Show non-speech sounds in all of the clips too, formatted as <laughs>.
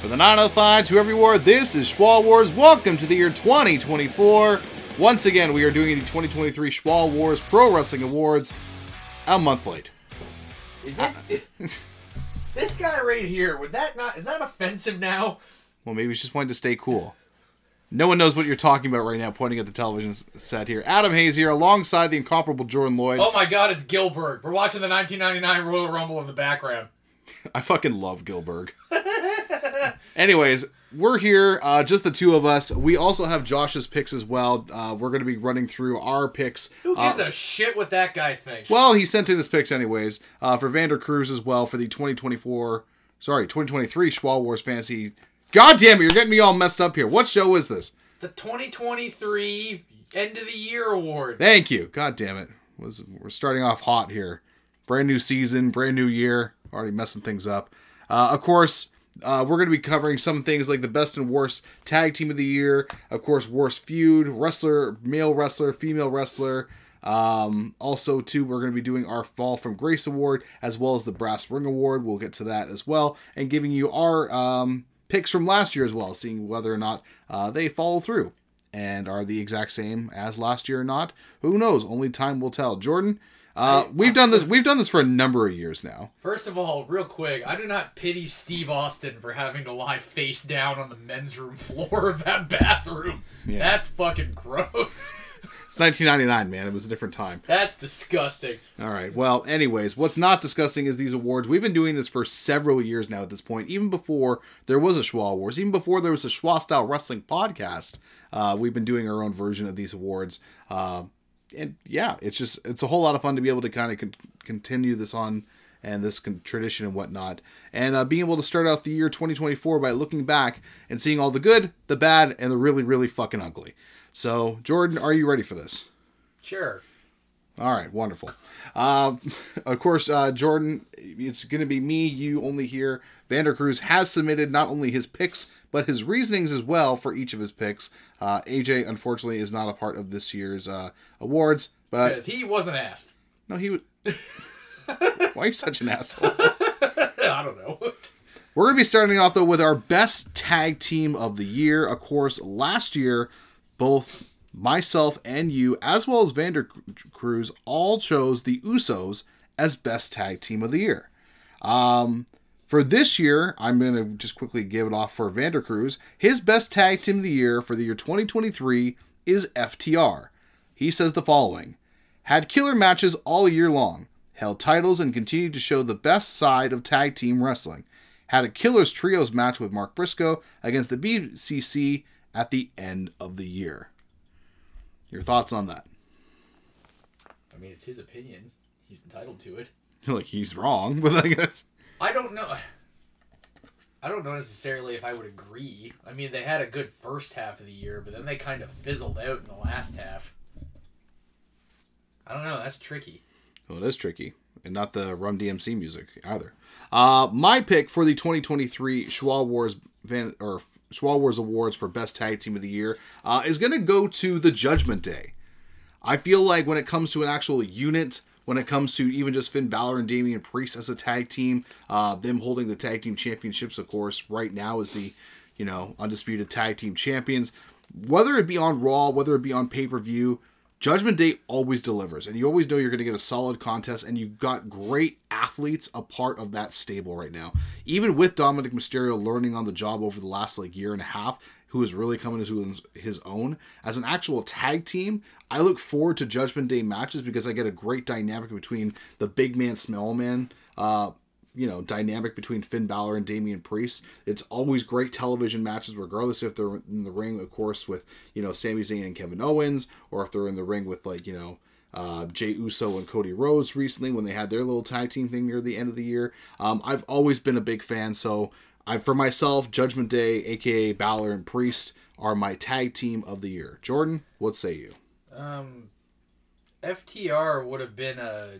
From the 905 to every ward, this is Shwa Wars. Welcome to the year 2024. Once again, we are doing the 2023 Shwa Wars Pro Wrestling Awards a month late. Is it? Uh, <laughs> this guy right here, would that not, is that offensive now? Well, maybe he's just wanting to stay cool. No one knows what you're talking about right now, pointing at the television set here. Adam Hayes here, alongside the incomparable Jordan Lloyd. Oh my god, it's Gilbert. We're watching the 1999 Royal Rumble in the background. <laughs> I fucking love Gilbert. <laughs> Anyways, we're here, uh, just the two of us. We also have Josh's picks as well. Uh, we're going to be running through our picks. Who gives Uh, a shit what that guy thinks? well, he sent in his picks anyways uh, for Vander Cruz as well for the 2024, sorry, 2023 Shwa Wars Fantasy. God damn it, you're getting me all messed up here. What show is this? the 2023 End of the Year Award. Thank you. God damn it. Was we're starting off hot here. Brand new season, brand new year. Already messing things up. Uh, of course, uh, we're going to be covering some things like the best and worst tag team of the year. Of course, worst feud, wrestler, male wrestler, female wrestler. Um, also, too, we're going to be doing our Fall from Grace Award as well as the Brass Ring Award. We'll get to that as well, and giving you our um, picks from last year as well, seeing whether or not uh, they follow through and are the exact same as last year or not. Who knows? Only time will tell. Jordan, uh, we've done this. We've done this for a number of years now. First of all, real quick, I do not pity Steve Austin for having to lie face down on the men's room <laughs> floor of that bathroom. Yeah. That's fucking gross. It's 1999, man. It was a different time. That's disgusting. All right. Well, anyways, what's not disgusting is these awards. We've been doing this for several years now at this point, even before there was a Shwa Wars, even before there was a Schwa Style Wrestling podcast. Uh, we've been doing our own version of these awards. Uh, and yeah, it's just, it's a whole lot of fun to be able to kind of con- continue this on and this con- tradition and whatnot. And uh, being able to start out the year 2024 by looking back and seeing all the good, the bad, and the really, really fucking ugly. So, Jordan, are you ready for this? Sure. All right, wonderful. Uh, <laughs> of course, uh, Jordan, it's going to be me, you only here. Vander Cruz has submitted not only his picks, but his reasonings as well for each of his picks. Uh, AJ, unfortunately, is not a part of this year's uh, awards, but Because he wasn't asked. no, he would. <laughs> Why are you such an asshole? <laughs> I don't know. We're going to be starting off, though, with our best tag team of the year. Of course, last year, both myself and you, as well as Vander Cruz, all chose the Usos as best tag team of the year. Um, for this year, I'm going to just quickly give it off for Vander Cruz. His best tag team of the year for the year 2023 is FTR. He says the following Had killer matches all year long, held titles, and continued to show the best side of tag team wrestling. Had a killers trios match with Mark Briscoe against the BCC at the end of the year. Your thoughts on that? I mean, it's his opinion. He's entitled to it. <laughs> Like he's wrong, but I guess I don't know. <sighs> I don't know necessarily if I would agree. I mean, they had a good first half of the year, but then they kind of fizzled out in the last half. I don't know. That's tricky. Well, it is tricky, and not the Run DMC music either. Uh, my pick for the 2023 Shwa Wars Van or Shwa Wars Awards for Best Tag Team of the Year uh, is going to go to the Judgment Day. I feel like when it comes to an actual unit, when it comes to even just Finn Balor and Damian Priest as a tag team, uh, them holding the tag team championships, of course, right now is the you know undisputed tag team champions. Whether it be on Raw, whether it be on pay per view, Judgment Day always delivers, and you always know you're going to get a solid contest, and you've got great athletes a part of that stable right now. Even with Dominik Mysterio learning on the job over the last like year and a half, who is really coming into his- own as an actual tag team, I look forward to Judgment Day matches because I get a great dynamic between the big man, small man. Uh, you know dynamic between Finn Balor and Damian Priest. It's always great television matches, regardless if they're in the ring, of course, with you know Sami Zayn and Kevin Owens, or if they're in the ring with like you know uh, Jay Uso and Cody Rhodes recently when they had their little tag team thing near the end of the year. Um, I've always been a big fan, so I for myself, Judgment Day, aka Balor and Priest, are my tag team of the year. Jordan, what say you? Um, FTR would have been a.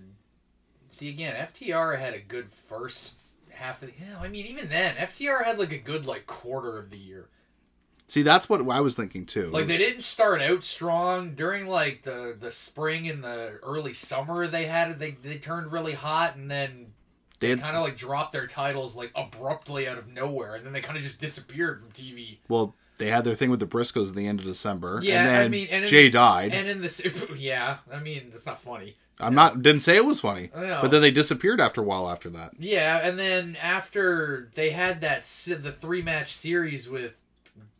See again, FTR had a good first half of the. Yeah, I mean, even then, FTR had like a good like quarter of the year. See, that's what I was thinking too. Like they didn't start out strong during like the the spring and the early summer. They had they they turned really hot, and then They had, kind of like dropped their titles like abruptly out of nowhere, and then they kind of just disappeared from TV. well, they had their thing with the Briscoes at the end of December. Yeah, and then I mean, and in- Jay died. And in this, <laughs> yeah, I mean, that's not funny. I'm not didn't say it was funny, but then they disappeared after a while after that. Yeah, and then after they had that the three match series with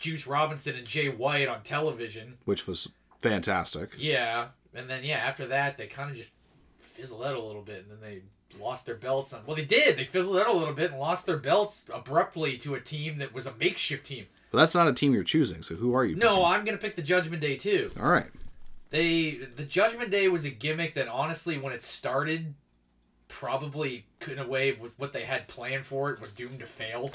Juice Robinson and Jay White on television. which was fantastic. Yeah, and then yeah, after that they kind of just fizzled out a little bit, and then they lost their belts. On, well, they did. They fizzled out a little bit and lost their belts abruptly to a team that was a makeshift team. But that's not a team you're choosing. So who are you? No, picking? I'm gonna pick the Judgment Day too. All right. They the Judgment Day was a gimmick that honestly, when it started, probably in a way with what they had planned for it was doomed to fail.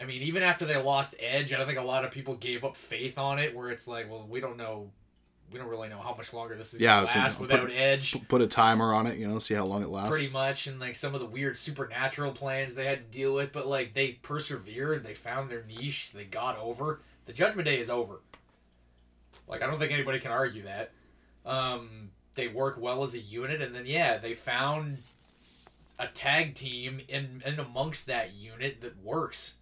I mean, even after they lost Edge, I don't think a lot of people gave up faith on it. Where it's like, well, we don't know, we don't really know how much longer this is Yeah, gonna last put- Edge. Put a timer on it, you know, see how long it lasts. Pretty much, and like some of the weird supernatural plans they had to deal with, but like they persevered, they found their niche, they got over. The Judgment Day is over. Like I don't think anybody can argue that. Um, they work well as a unit, and then yeah, they found a tag team in in amongst that unit that works.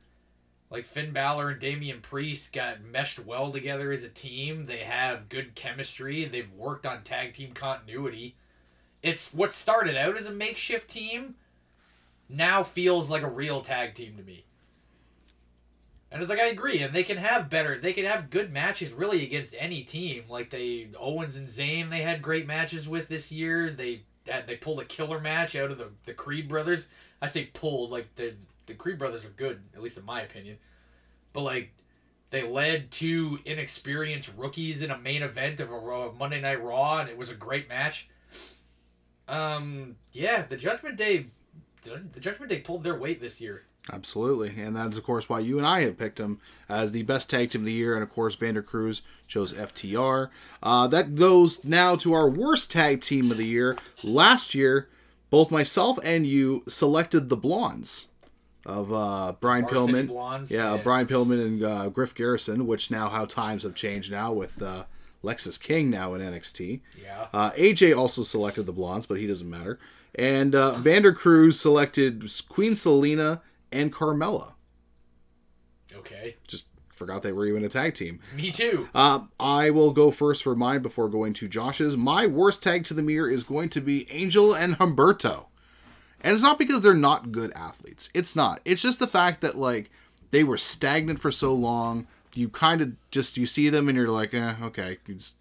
Like Finn Balor and Damian Priest got meshed well together as a team. They have good chemistry. They've worked on tag team continuity. It's what started out as a makeshift team now feels like a real tag team to me. And it's like I agree, and they can have better, they can have good matches really against any team. Like they Owens and Zayn, they had great matches with this year. They had, they pulled a killer match out of the the Creed brothers. I say pulled, like the the Creed brothers are good, at least in my opinion. But like they led two inexperienced rookies in a main event of a Raw- Monday Night Raw, and it was a great match. Um, yeah, the Judgment Day, the Judgment Day pulled their weight this year. Absolutely. And that is, of course, why you and I have picked them as the best tag team of the year. And, of course, Vander Cruz chose FTR. Uh, that goes now to our worst tag team of the year. Last year, both myself and you selected the Blondes of uh, Brian Varsity Pillman. Blondes, yeah, yeah. Brian Pillman and uh, Griff Garrison, which now how times have changed now with uh, Lexis King now in NXT. Yeah. Uh, AJ also selected the blondes, but he doesn't matter. And uh, Vander Cruz selected Queen Zelina and Carmella. Okay. Just forgot they were even a tag team. Me too. Uh, I will go first for mine before going to Josh's. My worst tag to the mirror is going to be Angel and Humberto. And it's not because they're not good athletes. It's not. It's just the fact that like they were stagnant for so long. You kind of just you see them and you're like, eh, okay. You just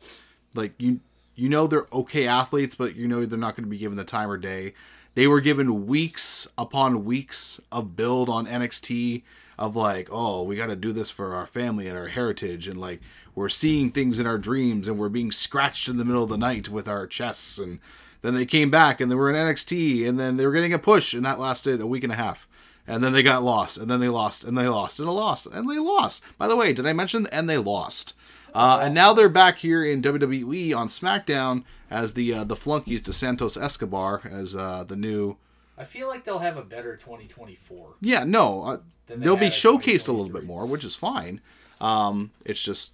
like you you know they're okay athletes, but you know they're not going to be given the time or day. They were given weeks upon weeks of build on NXT of like, oh, we got to do this for our family and our heritage, and like we're seeing things in our dreams, and we're being scratched in the middle of the night with our chests, and then they came back and they were in NXT, and then they were getting a push, and that lasted a week and a half. And then they got lost, and then they lost, and they lost, and they lost, and they lost. By the way, did I mention? And they lost. Uh, and now they're back here in WWE on SmackDown as the uh, the flunkies to Santos Escobar as uh, the new. I feel like they'll have a better 2024. Yeah, no, uh, they they'll be showcased a little bit more, which is fine. Um, it's just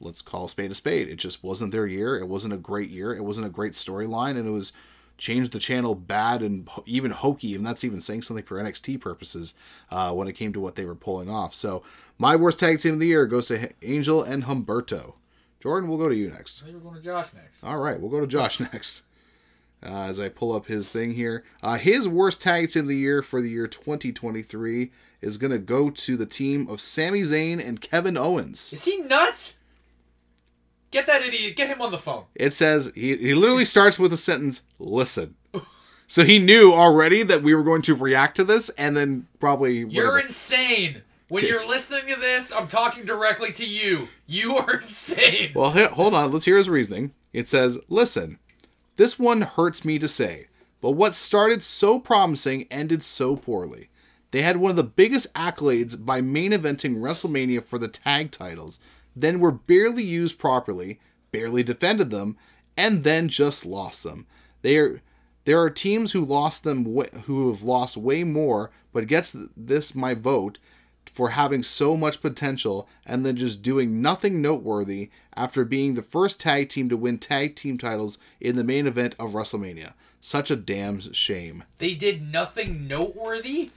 let's call a spade a spade. It just wasn't their year. It wasn't a great year. It wasn't a great storyline, and it was changed the channel bad and even hokey, and that's even saying something for NXT purposes uh, when it came to what they were pulling off. So my worst tag team of the year goes to Angel and Humberto. Jordan, we'll go to you next. I think we're going to Josh next. All right, we'll go to Josh <laughs> next. Uh, as I pull up his thing here, uh, his worst tag team of the year for the year 2023 is going to go to the team of Sami Zayn and Kevin Owens. Is he nuts? Get that idiot. Get him on the phone. It says he, he literally starts with a sentence, "Listen." So he knew already that we were going to react to this, and then probably You're insane. When you're listening to this, I'm talking directly to you. You are <laughs> insane. Well, hold on. Let's hear his reasoning. It says, Listen, this one hurts me to say, but what started so promising ended so poorly. They had one of the biggest accolades by main eventing WrestleMania for the tag titles, then were barely used properly, barely defended them, and then just lost them. They are. There are teams who lost them, who have lost way more, but gets this my vote. for having so much potential and then just doing nothing noteworthy after being the first tag team to win tag team titles in the main event of WrestleMania. Such a damn shame. They did nothing noteworthy.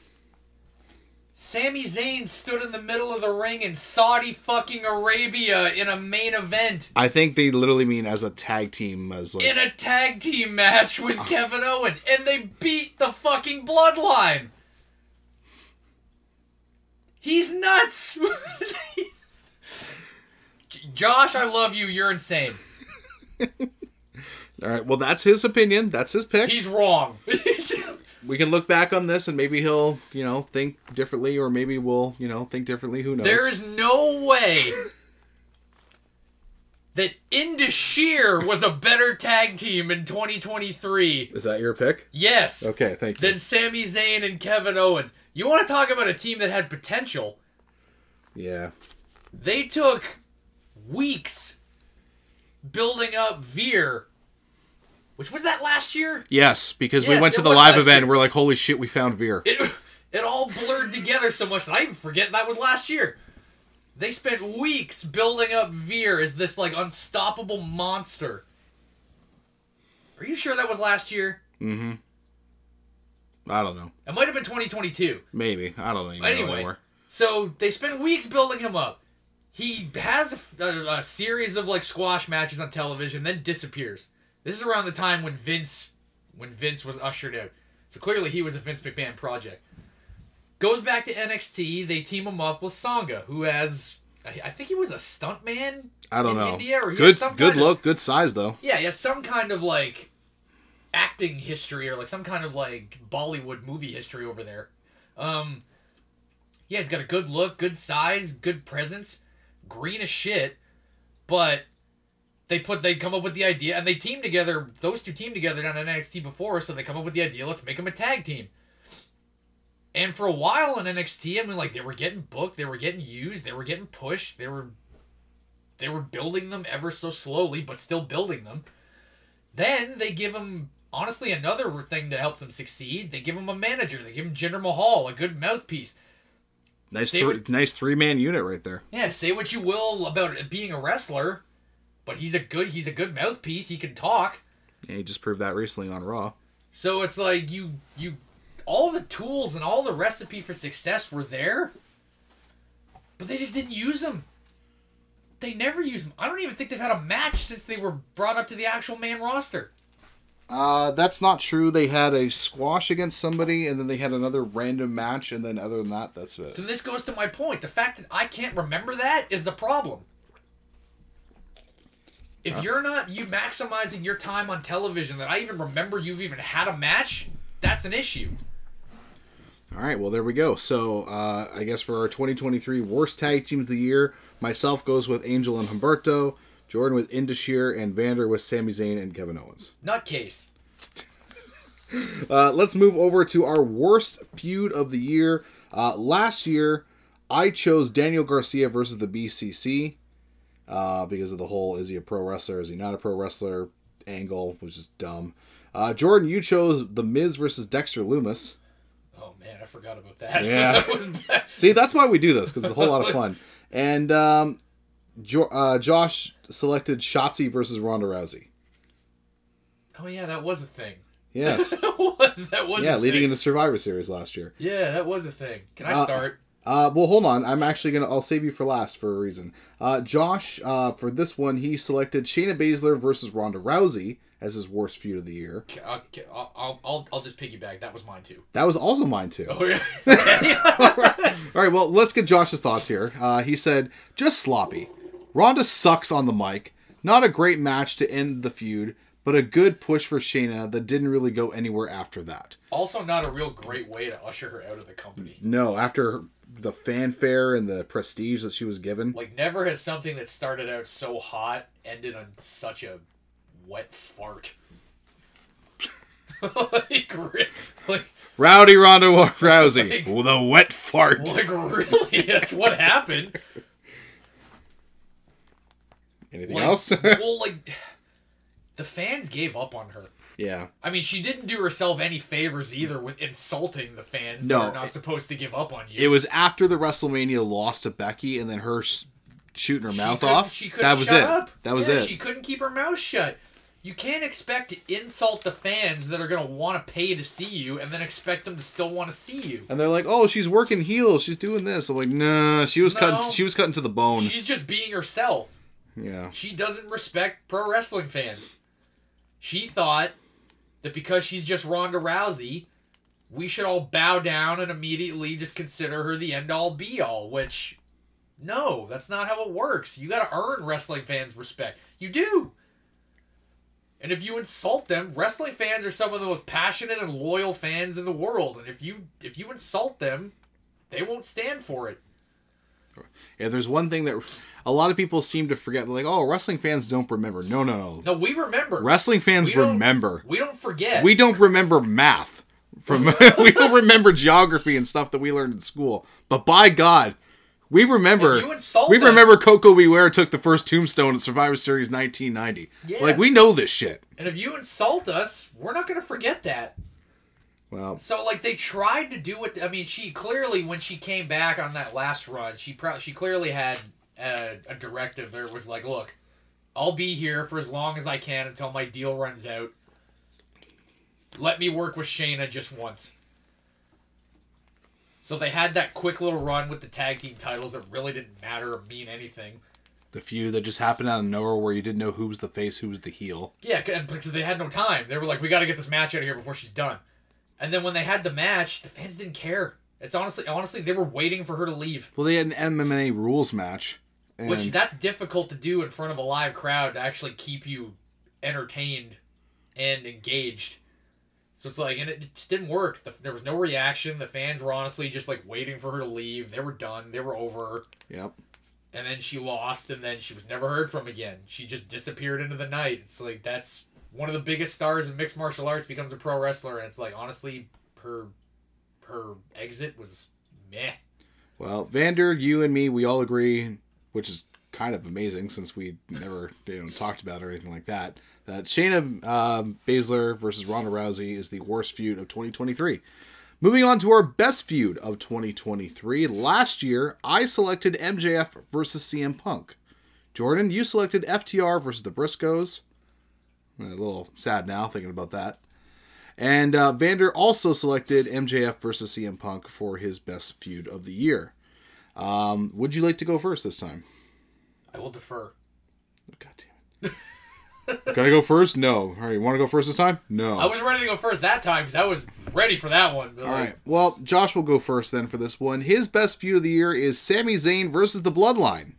Sami Zayn stood in the middle of the ring in Saudi fucking Arabia in a main event. I think they literally mean as a tag team as like in a tag team match with ah. Kevin Owens, and they beat the fucking bloodline. He's nuts. <laughs> Josh, I love you. You're insane. <laughs> All right, well that's his opinion. That's his pick. He's wrong. <laughs> we can look back on this and maybe he'll, you know, think differently or maybe we'll, you know, think differently. Who knows? there is no way that Indus Sher was a better tag team in 2023. Is that your pick? Yes. Okay, thank you. Than Sami Zayn and Kevin Owens. You want to talk about a team that had potential? yeah. They took weeks building up Veer. Which was that last year? Yes, because we went to the live event year. and we're like, holy shit, we found Veer. It it all blurred together so much that I even forget that was last year. They spent weeks building up Veer as this like unstoppable monster. Are you sure that was last year? Mm-hmm. I don't know. It might have been 2022. Maybe. I don't even know Anyway, anymore. so they spend weeks building him up. He has a, a- a series of like squash matches on television, then disappears. This is around the time when Vince, when Vince was ushered out. So clearly he was a Vince McMahon project. Goes back to NXT. They team him up with Sanga, who has, I think he was a stuntman. I don't in know. India, or good good kind of- look, good size though. yeah, he has some kind of like acting history or like some kind of like Bollywood movie history over there. Um Yeah, he's got a good look, good size, good presence, green as shit, but they put they come up with the idea and they team together those two team together down in NXT before, so they come up with the idea, let's make them a tag team. And for a while in NXT, I mean like they were getting booked, they were getting used, they were getting pushed, they were they were building them ever so slowly, but still building them. Then they give them honestly another thing to help them succeed. They give them a manager. They give them Jinder Mahal, a good mouthpiece. Nice what- nice three man unit right there. Yeah, say what you will about it being a wrestler, but he's a good he's a good mouthpiece. He can talk. Yeah, he just proved that recently on Raw. So it's like you you all the tools and all the recipe for success were there, but they just didn't use them. They never used them. I don't even think they've had a match since they were brought up to the actual main roster. Uh, that's not true. They had a squash against somebody, and then they had another random match, and then other than that, that's it. So this goes to my point. The fact that I can't remember that is the problem. If you're not you maximizing your time on television that I even remember you've even had a match, that's an issue. All right, well there we go. So uh, I guess for our 2023 worst tag team of the year, myself goes with Angel and Humberto, Jordan with Indus Sher, and Vander with Sami Zayn and Kevin Owens. Nutcase. <laughs> Uh, let's move over to our worst feud of the year. Uh, last year, I chose Daniel Garcia versus the BCC uh, because of the whole is he a pro wrestler, is he not a pro wrestler angle, which is dumb. Uh, Jordan, you chose The Miz versus Dexter Lumis. Oh man, I forgot about that. <laughs> Yeah. That. See, that's why we do this because it's a whole lot of fun. <laughs> And um, jo- uh, Josh selected Shotzi versus Ronda Rousey. oh yeah, that was a thing. Yes. <laughs> that was, that was yeah, leading thing. into Survivor Series last year. Yeah, that was a thing. Can I Uh, start? Uh, well, hold on. I'm actually gonna. I'll save you for last for a reason. Uh, Josh, uh, for this one, he selected Shayna Baszler versus Ronda Rousey as his worst feud of the year. Okay, uh, I'll, I'll, I'll, I'll just piggyback. That was mine too. That was also mine too. <laughs> Oh yeah. Okay. <laughs> <laughs> All right, well, let's get Josh's thoughts here. Uh, he said, just sloppy. Ronda sucks on the mic. Not a great match to end the feud, but a good push for Shayna that didn't really go anywhere after that. also, not a real great way to usher her out of the company. No, after the fanfare and the prestige that she was given. Like, never has something that started out so hot ended on such a wet fart. <laughs> like, like, Rowdy Ronda <laughs> Rousey, with a wet fart. like, really? <laughs> That's what happened. Anything Like, else? well, like, the fans gave up on her. Yeah. I mean, she didn't do herself any favors either with insulting the fans No, that are not supposed to give up on you. It was after the WrestleMania loss to Becky and then her shooting her She mouth off. She couldn't that was shut it. Up. That was Yeah, it. She couldn't keep her mouth shut. You can't expect to insult the fans that are going to want to pay to see you and then expect them to still want to see you. And they're like, "Oh, she's working heels. She's doing this." I'm like, "Nah, she was No. cutting. She was cutting to the bone." She's just being herself. yeah. She doesn't respect pro wrestling fans. She thought that because she's just Ronda Rousey, we should all bow down and immediately just consider her the end all be all, which no, that's not how it works. You got to earn wrestling fans' respect. You do. And if you insult them, wrestling fans are some of the most passionate and loyal fans in the world, and if you if you insult them, they won't stand for it. Yeah, there's one thing that a lot of people seem to forget. Like, "Oh, wrestling fans don't remember." No, no, no. No, we remember. Wrestling fans We remember. We don't forget. We don't remember math from <laughs> <laughs> we don't remember geography and stuff that we learned in school. But by God, we remember. If we us- remember Koko B. Ware took the first tombstone at Survivor Series 1990. Yeah. Like we know this shit. And if you insult us, we're not going to forget that. Well, So like they tried to do it. I mean, she clearly when she came back on that last run, she pro- she clearly had a, a directive. There was like, look, I'll be here for as long as I can until my deal runs out. Let me work with Shayna just once. So they had that quick little run with the tag team titles that really didn't matter or mean anything. the few that just happened out of nowhere where you didn't know who was the face, who was the heel. Yeah, because they had no time. They were like, we got to get this match out of here before she's done. And then when they had the match, the fans didn't care. It's honestly, honestly, they were waiting for her to leave. Well, they had an MMA rules match. And Which that's difficult to do in front of a live crowd to actually keep you entertained and engaged. So it's like, and it just didn't work. The, there was no reaction. The fans were honestly just like waiting for her to leave. They were done. They were over. Yep. And then she lost, and then she was never heard from again. She just disappeared into the night. It's like that's one of the biggest stars in mixed martial arts becomes a pro wrestler, and it's like honestly, her her exit was meh. Well, Vander, you and me, we all agree, which is kind of amazing since we never you know talked about or anything like that. That Shayna um, Baszler versus Ronda Rousey is the worst feud of 2023. Moving on to our best feud of 2023. Last year, I selected MJF versus CM Punk. Jordan, you selected FTR versus the Briscoes. A little sad now thinking about that. And uh, Vander also selected MJF versus CM Punk for his best feud of the year. Um, would you like to go first this time? I will defer. God damn it. <laughs> Gotta go first? No. All right, you want to go first this time? No. I was ready to go first that time because I was ready for that one. All. Well, Josh will go first then for this one. His best feud of the year is Sami Zayn versus the Bloodline.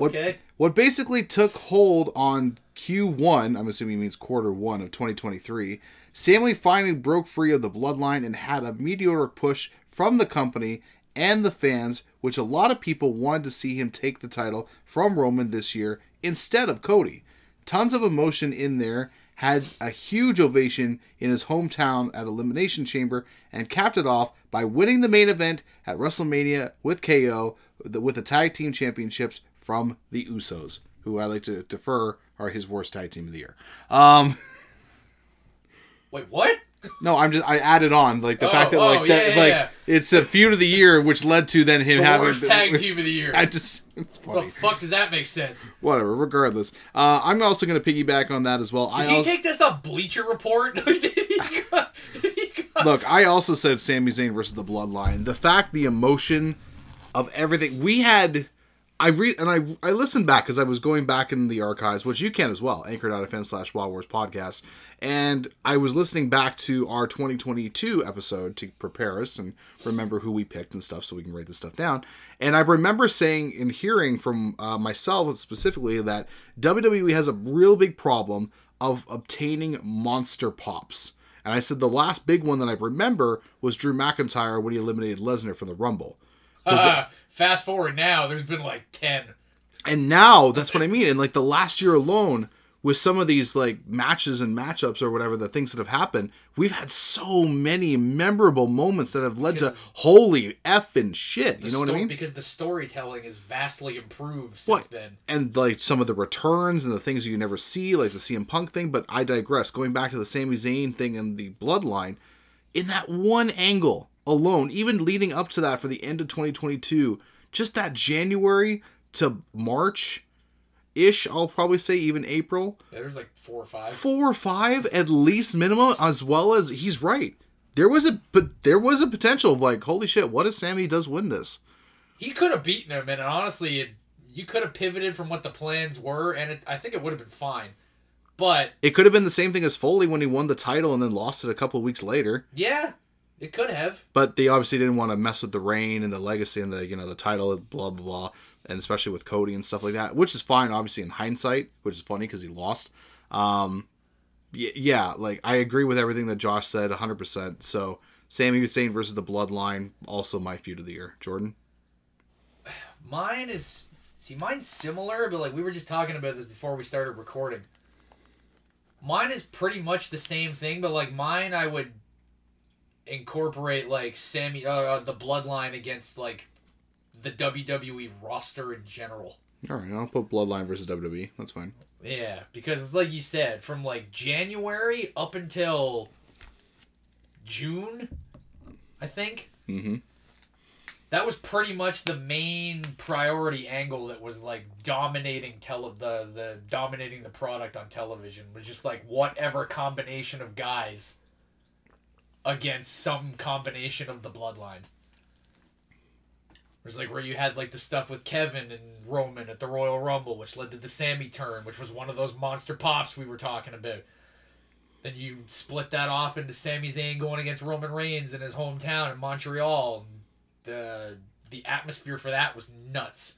What, Okay. What basically took hold on Q1, I'm assuming he means quarter one of 2023, Sami finally broke free of the bloodline and had a meteoric push from the company and the fans, which a lot of people wanted to see him take the title from Roman this year instead of Cody. Tons of emotion in there, had a huge ovation in his hometown at Elimination Chamber, and capped it off by winning the main event at WrestleMania with KO with the tag team championships from the Usos, who I like to defer are his worst tag team of the year. Um, <laughs> Wait, what? no, I'm just I added on like the Oh, fact that oh, like that yeah, like yeah. it's a feud of the year, which led to then him The having worst tag team of the year. I just it's funny. the fuck does that make sense? Whatever. Regardless, uh, I'm also going to piggyback on that as well. I Did he also, take this off Bleacher Report? <laughs> Got- look. I also said Sami Zayn versus the Bloodline. The fact, the emotion of everything we had. I read and I I listened back because I was going back in the archives, which you can as well. Anchor.fm slash Wild Wars podcast, and I was listening back to our 2022 episode to prepare us and remember who we picked and stuff, so we can write this stuff down. And I remember saying and hearing from uh, myself specifically that WWE has a real big problem of obtaining monster pops. And I said the last big one that I remember was Drew McIntyre when he eliminated Lesnar for the Rumble. Uh, <laughs> fast forward now, there's been like ten. And now that's what I mean. And like the last year alone, with some of these like matches and matchups or whatever the things that have happened, we've had so many memorable moments that have led Because- to holy f and shit. You know what I mean? Because the storytelling is vastly improved since What? then. and like some of the returns and the things you never see, like the CM Punk thing. But I digress. Going back to the Sami Zayn thing and the Bloodline, in that one angle alone, even leading up to that for the end of 2022, just that January to March ish, I'll probably say even April, Yeah, there's like four or five. four or five at least minimum, as well as he's right. There was a but there was a potential of like, holy shit, what if Sami does win this? He could have beaten him, and honestly, it, you could have pivoted from what the plans were, and it, I think it would have been fine. But It could have been the same thing as Foley when he won the title and then lost it a couple of weeks later. yeah, it could have. But they obviously didn't want to mess with the reign and the legacy and the you know the title, blah blah blah, and especially with Cody and stuff like that, which is fine, obviously in hindsight, which is funny because he lost. Um, yeah, like I agree with everything that Josh said, hundred percent. So Sami Zayn versus the Bloodline, also my feud of the year. Jordan, Mine is see, mine's similar, but like we were just talking about this before we started recording. Mine is pretty much the same thing, but like mine, I would incorporate like Sami, uh, uh, the Bloodline against like the WWE roster in general. all right, I'll put Bloodline versus WWE. That's fine. Yeah, because it's like you said, from like January up until June, I think Mm-hmm. that was pretty much the main priority angle that was like dominating tele the the dominating the product on television was just like whatever combination of guys against some combination of the bloodline. It was like where you had like the stuff with Kevin and Roman at the Royal Rumble, which led to the Sami turn, which was one of those monster pops we were talking about. Then you split that off into Sami Zayn going against Roman Reigns in his hometown in Montreal. The the atmosphere for that was nuts.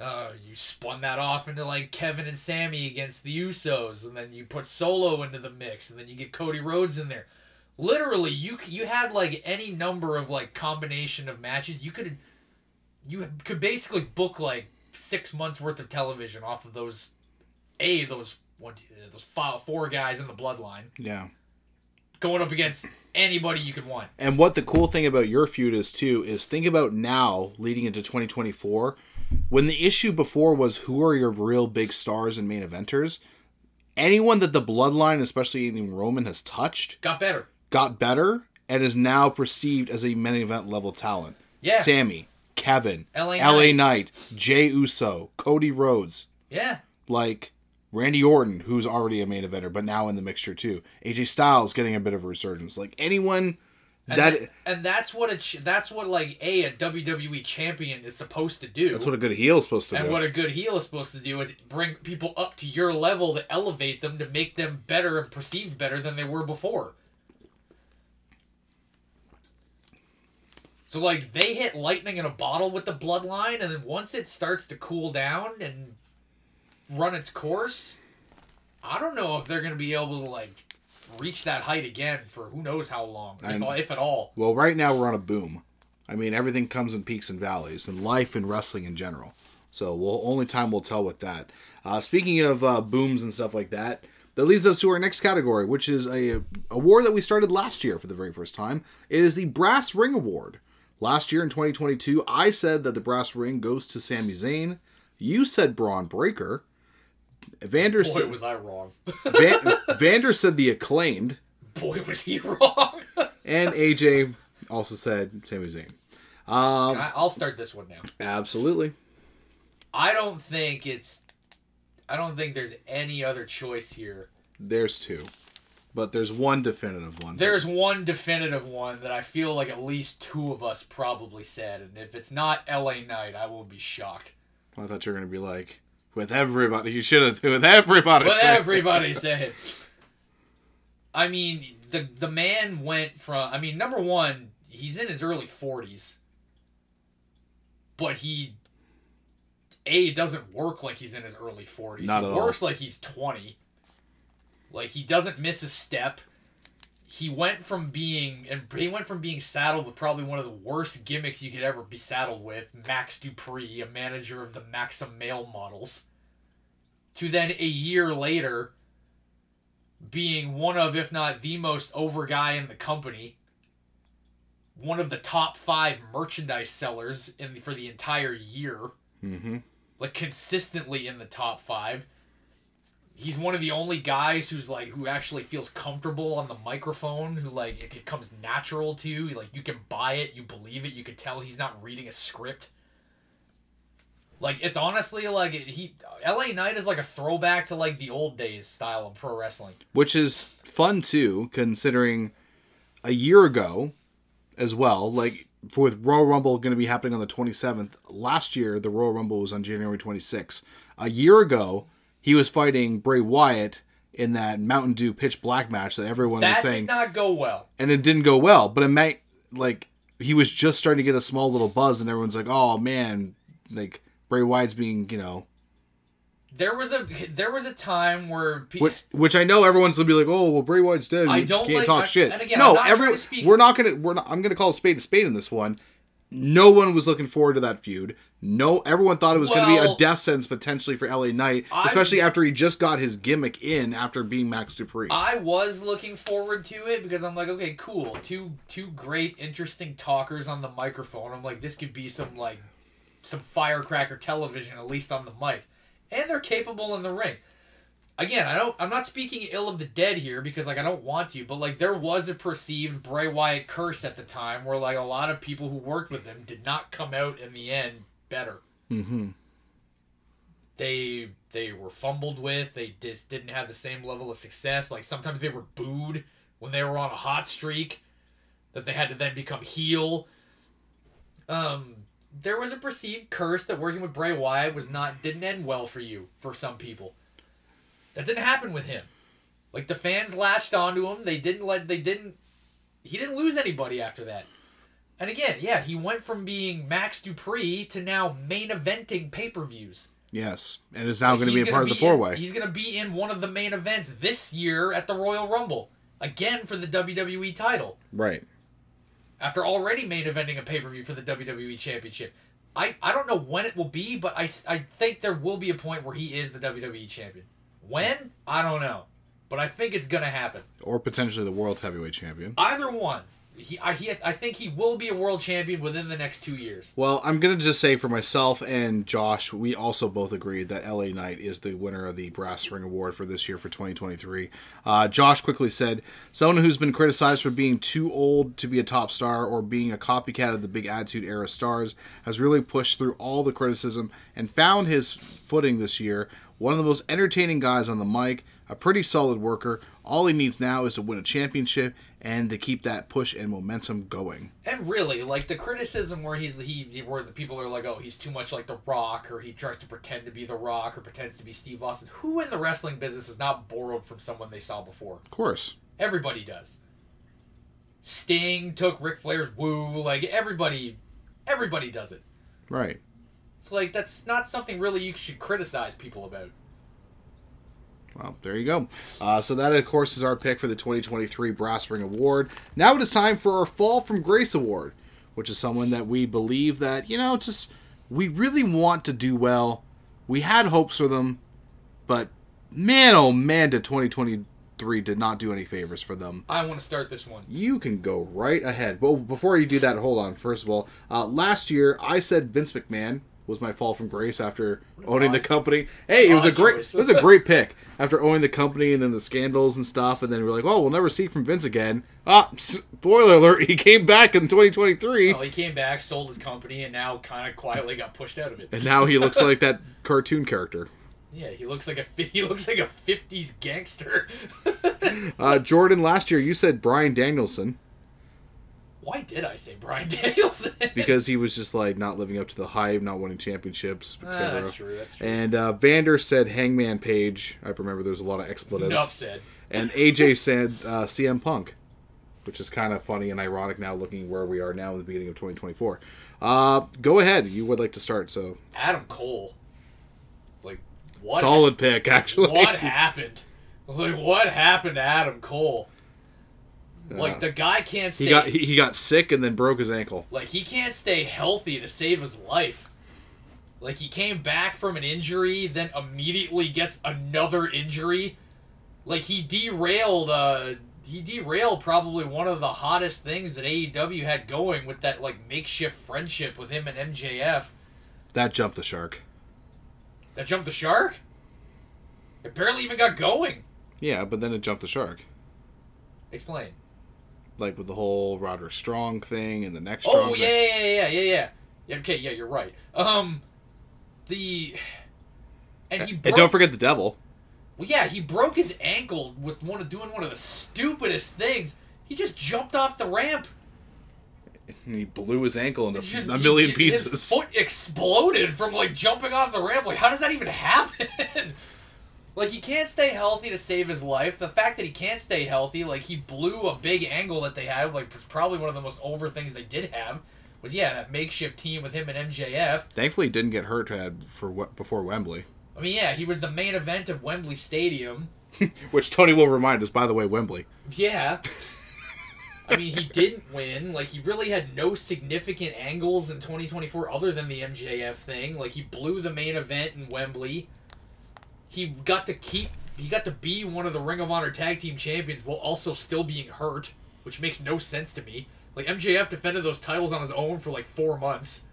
Uh, you spun that off into like Kevin and Sami against the Usos, and then you put Solo into the mix, and then you get Cody Rhodes in there. Literally, you you had like any number of like combination of matches. You could you could basically book like six months worth of television off of those a those one two, uh, those five, four guys in the bloodline Yeah. going up against anybody you could want. And what the cool thing about your feud is too is think about now leading into 2024 when the issue before was who are your real big stars and main eventers. Anyone that the bloodline, especially even Roman, has touched Got better. Got better and is now perceived as a main event level talent. Yeah. Sami, Kevin, LA LA Knight, Jay Uso, Cody Rhodes, Yeah. like Randy Orton, who's already a main eventer, but now in the mixture too. AJ Styles getting a bit of a resurgence. Like anyone And that th- and that's what a that's what like a a WWE champion is supposed to do. that's what a good heel is supposed to and do. And what a good heel is supposed to do is bring people up to your level to elevate them to make them better and perceived better than they were before. So like they hit lightning in a bottle with the bloodline and then once it starts to cool down and run its course, I don't know if they're going to be able to like reach that height again for who knows how long, if, if at all. Well, right now we're on a boom. I mean, everything comes in peaks and valleys, and life and wrestling in general. So, we'll only time will tell with that. Uh, speaking of uh, booms and stuff like that, that leads us to our next category, which is a award that we started last year for the very first time. It is the Brass Ring Award. Last year in 2022, I said that the brass ring goes to Sami Zayn. You said Bron Breakker. Vander Boy, said was I wrong. Van, Vander said the acclaimed. Boy, was he wrong. And AJ also said Sami Zayn. Um, I- I'll start this one now. absolutely. I don't think it's. I don't think there's any other choice here. There's two, but there's one definitive one. There's one definitive one that I feel like at least two of us probably said, and if it's not LA Knight, I will be shocked. I thought you were gonna be like with everybody. You should have <laughs> with everybody. Said- everybody <laughs> said. I mean, the the man went from. I mean, number one, he's in his early forties, but he. A doesn't work like he's in his early forties. He at all. works like he's twenty. Like he doesn't miss a step. He went from being and he went from being saddled with probably one of the worst gimmicks you could ever be saddled with, Max Dupri, a manager of the Maxim male models to then a year later being one of, if not the most over guy in the company, one of the top five merchandise sellers in the, for the entire year, Mm-hmm. like consistently in the top five. He's one of the only guys who's like who actually feels comfortable on the microphone. Who like it, it comes natural to you. Like you can buy it, you believe it. You can tell he's not reading a script. Like it's honestly like he LA Knight is like a throwback to like the old days style of pro wrestling. Which is fun too, considering a year ago as well, like with Royal Rumble going to be happening on the 27th. Last year, the Royal Rumble was on January 26th. A year ago, he was fighting Bray Wyatt in that Mountain Dew Pitch Black match that everyone That was saying did not go well. and it didn't go well. But it might like he was just starting to get a small little buzz, and everyone's like, "Oh man, like Bray Wyatt's being, you know." There was a there was a time where pe- Which, which I know everyone's gonna be like, oh well, Bray Wyatt's dead. I we don't can't like- talk I- shit. and again, no, I'm not every to speak- we're not gonna we're not. I'm gonna call a spade a spade in this one. No one was looking forward to that feud. No, everyone thought it was going to be a death sentence potentially for LA Knight, I- especially after he just got his gimmick in after being Max Dupri. I was looking forward to it because I'm like, okay, cool. Two two great, interesting talkers on the microphone. I'm like, this could be some like some firecracker television, at least on the mic. And they're capable in the ring. Again, I don't I'm not speaking ill of the dead here because like I don't want to, but like there was a perceived Bray Wyatt curse at the time where like a lot of people who worked with him did not come out in the end better. mm-hmm. they they were fumbled with. They just didn't have the same level of success. Like sometimes they were booed when they were on a hot streak, that they had to then become heel. Um, there was a perceived curse that working with Bray Wyatt was not didn't end well for you for some people. That didn't happen with him. Like the fans latched onto him. They didn't let. They didn't. He didn't lose anybody after that. And again, yeah, he went from being Max Dupri to now main eventing pay per views. Yes, and is now Like, going to be a part of the four way. He's going to be in one of the main events this year at the Royal Rumble. Again for the WWE title. Right. After already main eventing a pay per view for the WWE Championship. I, I don't know when it will be, but I, I think there will be a point where he is the WWE Champion. When? I don't know. But I think it's going to happen. Or potentially the World Heavyweight Champion. Either one. He, I, he, I think he will be a world champion within the next two years. Well, I'm going to just say for myself and Josh, we also both agreed that LA Knight is the winner of the Brass Ring Award for this year for 2023. Uh, Josh quickly said, Someone who's been criticized for being too old to be a top star or being a copycat of the big Attitude Era stars has really pushed through all the criticism and found his footing this year. One of the most entertaining guys on the mic, a pretty solid worker. All he needs now is to win a championship and to keep that push and momentum going. And really, like the criticism where he's he where the people are like, oh, he's too much like The Rock, or he tries to pretend to be The Rock, or pretends to be Steve Austin. Who in the wrestling business is not borrowed from someone they saw before? Of course. Everybody does. Sting took Ric Flair's woo. Like everybody, everybody does it. Right. So like that's not something really you should criticize people about. Well, there you go. Uh, so that, of course, is our pick for the 2023 Brass Ring Award. Now it is time for our Fall from Grace Award, which is someone that we believe that you know, just we really want to do well. We had hopes for them, but man, oh man, did 2023 did not do any favors for them. I want to start this one. You can go right ahead. Well, before you do that, hold on. First of all, uh, last year I said Vince McMahon was my fall from grace after owning the company. Hey, it was a great, it was a great pick after owning the company and then the scandals and stuff. And then we're like, oh, we'll never see from Vince again. Ah, <laughs> spoiler alert, he came back in 2023, Oh, he came back, sold his company, and now kind of quietly got pushed out of it. and now he looks like that <laughs> cartoon character. yeah, he looks like a he looks like a '50s gangster. <laughs> Uh, Jordan, last year you said Bryan Danielson Why did I say Bryan <laughs> Danielson? because he was just like not living up to the hype, not winning championships, Ah, etc. that's true. That's true. And uh, Vander said Hangman Page. I remember there was a lot of expletives. Enough said. And AJ said uh, CM Punk, which is kind of funny and ironic now looking where we are now in the beginning of 2024. Uh, go ahead. You would like to start, so Adam Cole. Like what? solid pick actually. What happened? Like what happened to Adam Cole? Like the guy can't stay. he got he, he got sick and then broke his ankle. like he can't stay healthy to save his life. Like he came back from an injury, then immediately gets another injury. Like he derailed uh he derailed probably one of the hottest things that AEW had going with that like makeshift friendship with him and MJF. That jumped the shark. That jumped the shark? It barely even got going. Yeah, but then it jumped the shark. Explain. Like with the whole Roderick Strong thing and the next Strong. Oh thing. yeah, yeah, yeah, yeah, yeah, yeah. Okay, yeah, you're right. Um, the and he broke, And don't forget the devil. well, yeah, he broke his ankle with one of doing one of the stupidest things. He just jumped off the ramp. And he blew his ankle into Just- a million he- pieces. His foot exploded from like jumping off the ramp. Like, how does that even happen? <laughs> like, he can't stay healthy to save his life. The fact that he can't stay healthy, like he blew a big angle that they had, like probably one of the most over things they did have, was yeah that makeshift team with him and MJF. Thankfully, he didn't get hurt had for what before Wembley, I mean, yeah, he was the main event of Wembley Stadium. <laughs> which Tony will remind us. By the way, Wembley. Yeah. <laughs> I mean, he didn't win. Like, he really had no significant angles in 2024 other than the MJF thing. Like, he blew the main event in Wembley. He got to keep. He got to be one of the Ring of Honor Tag Team Champions while also still being hurt, which makes no sense to me. Like, MJF defended those titles on his own for like four months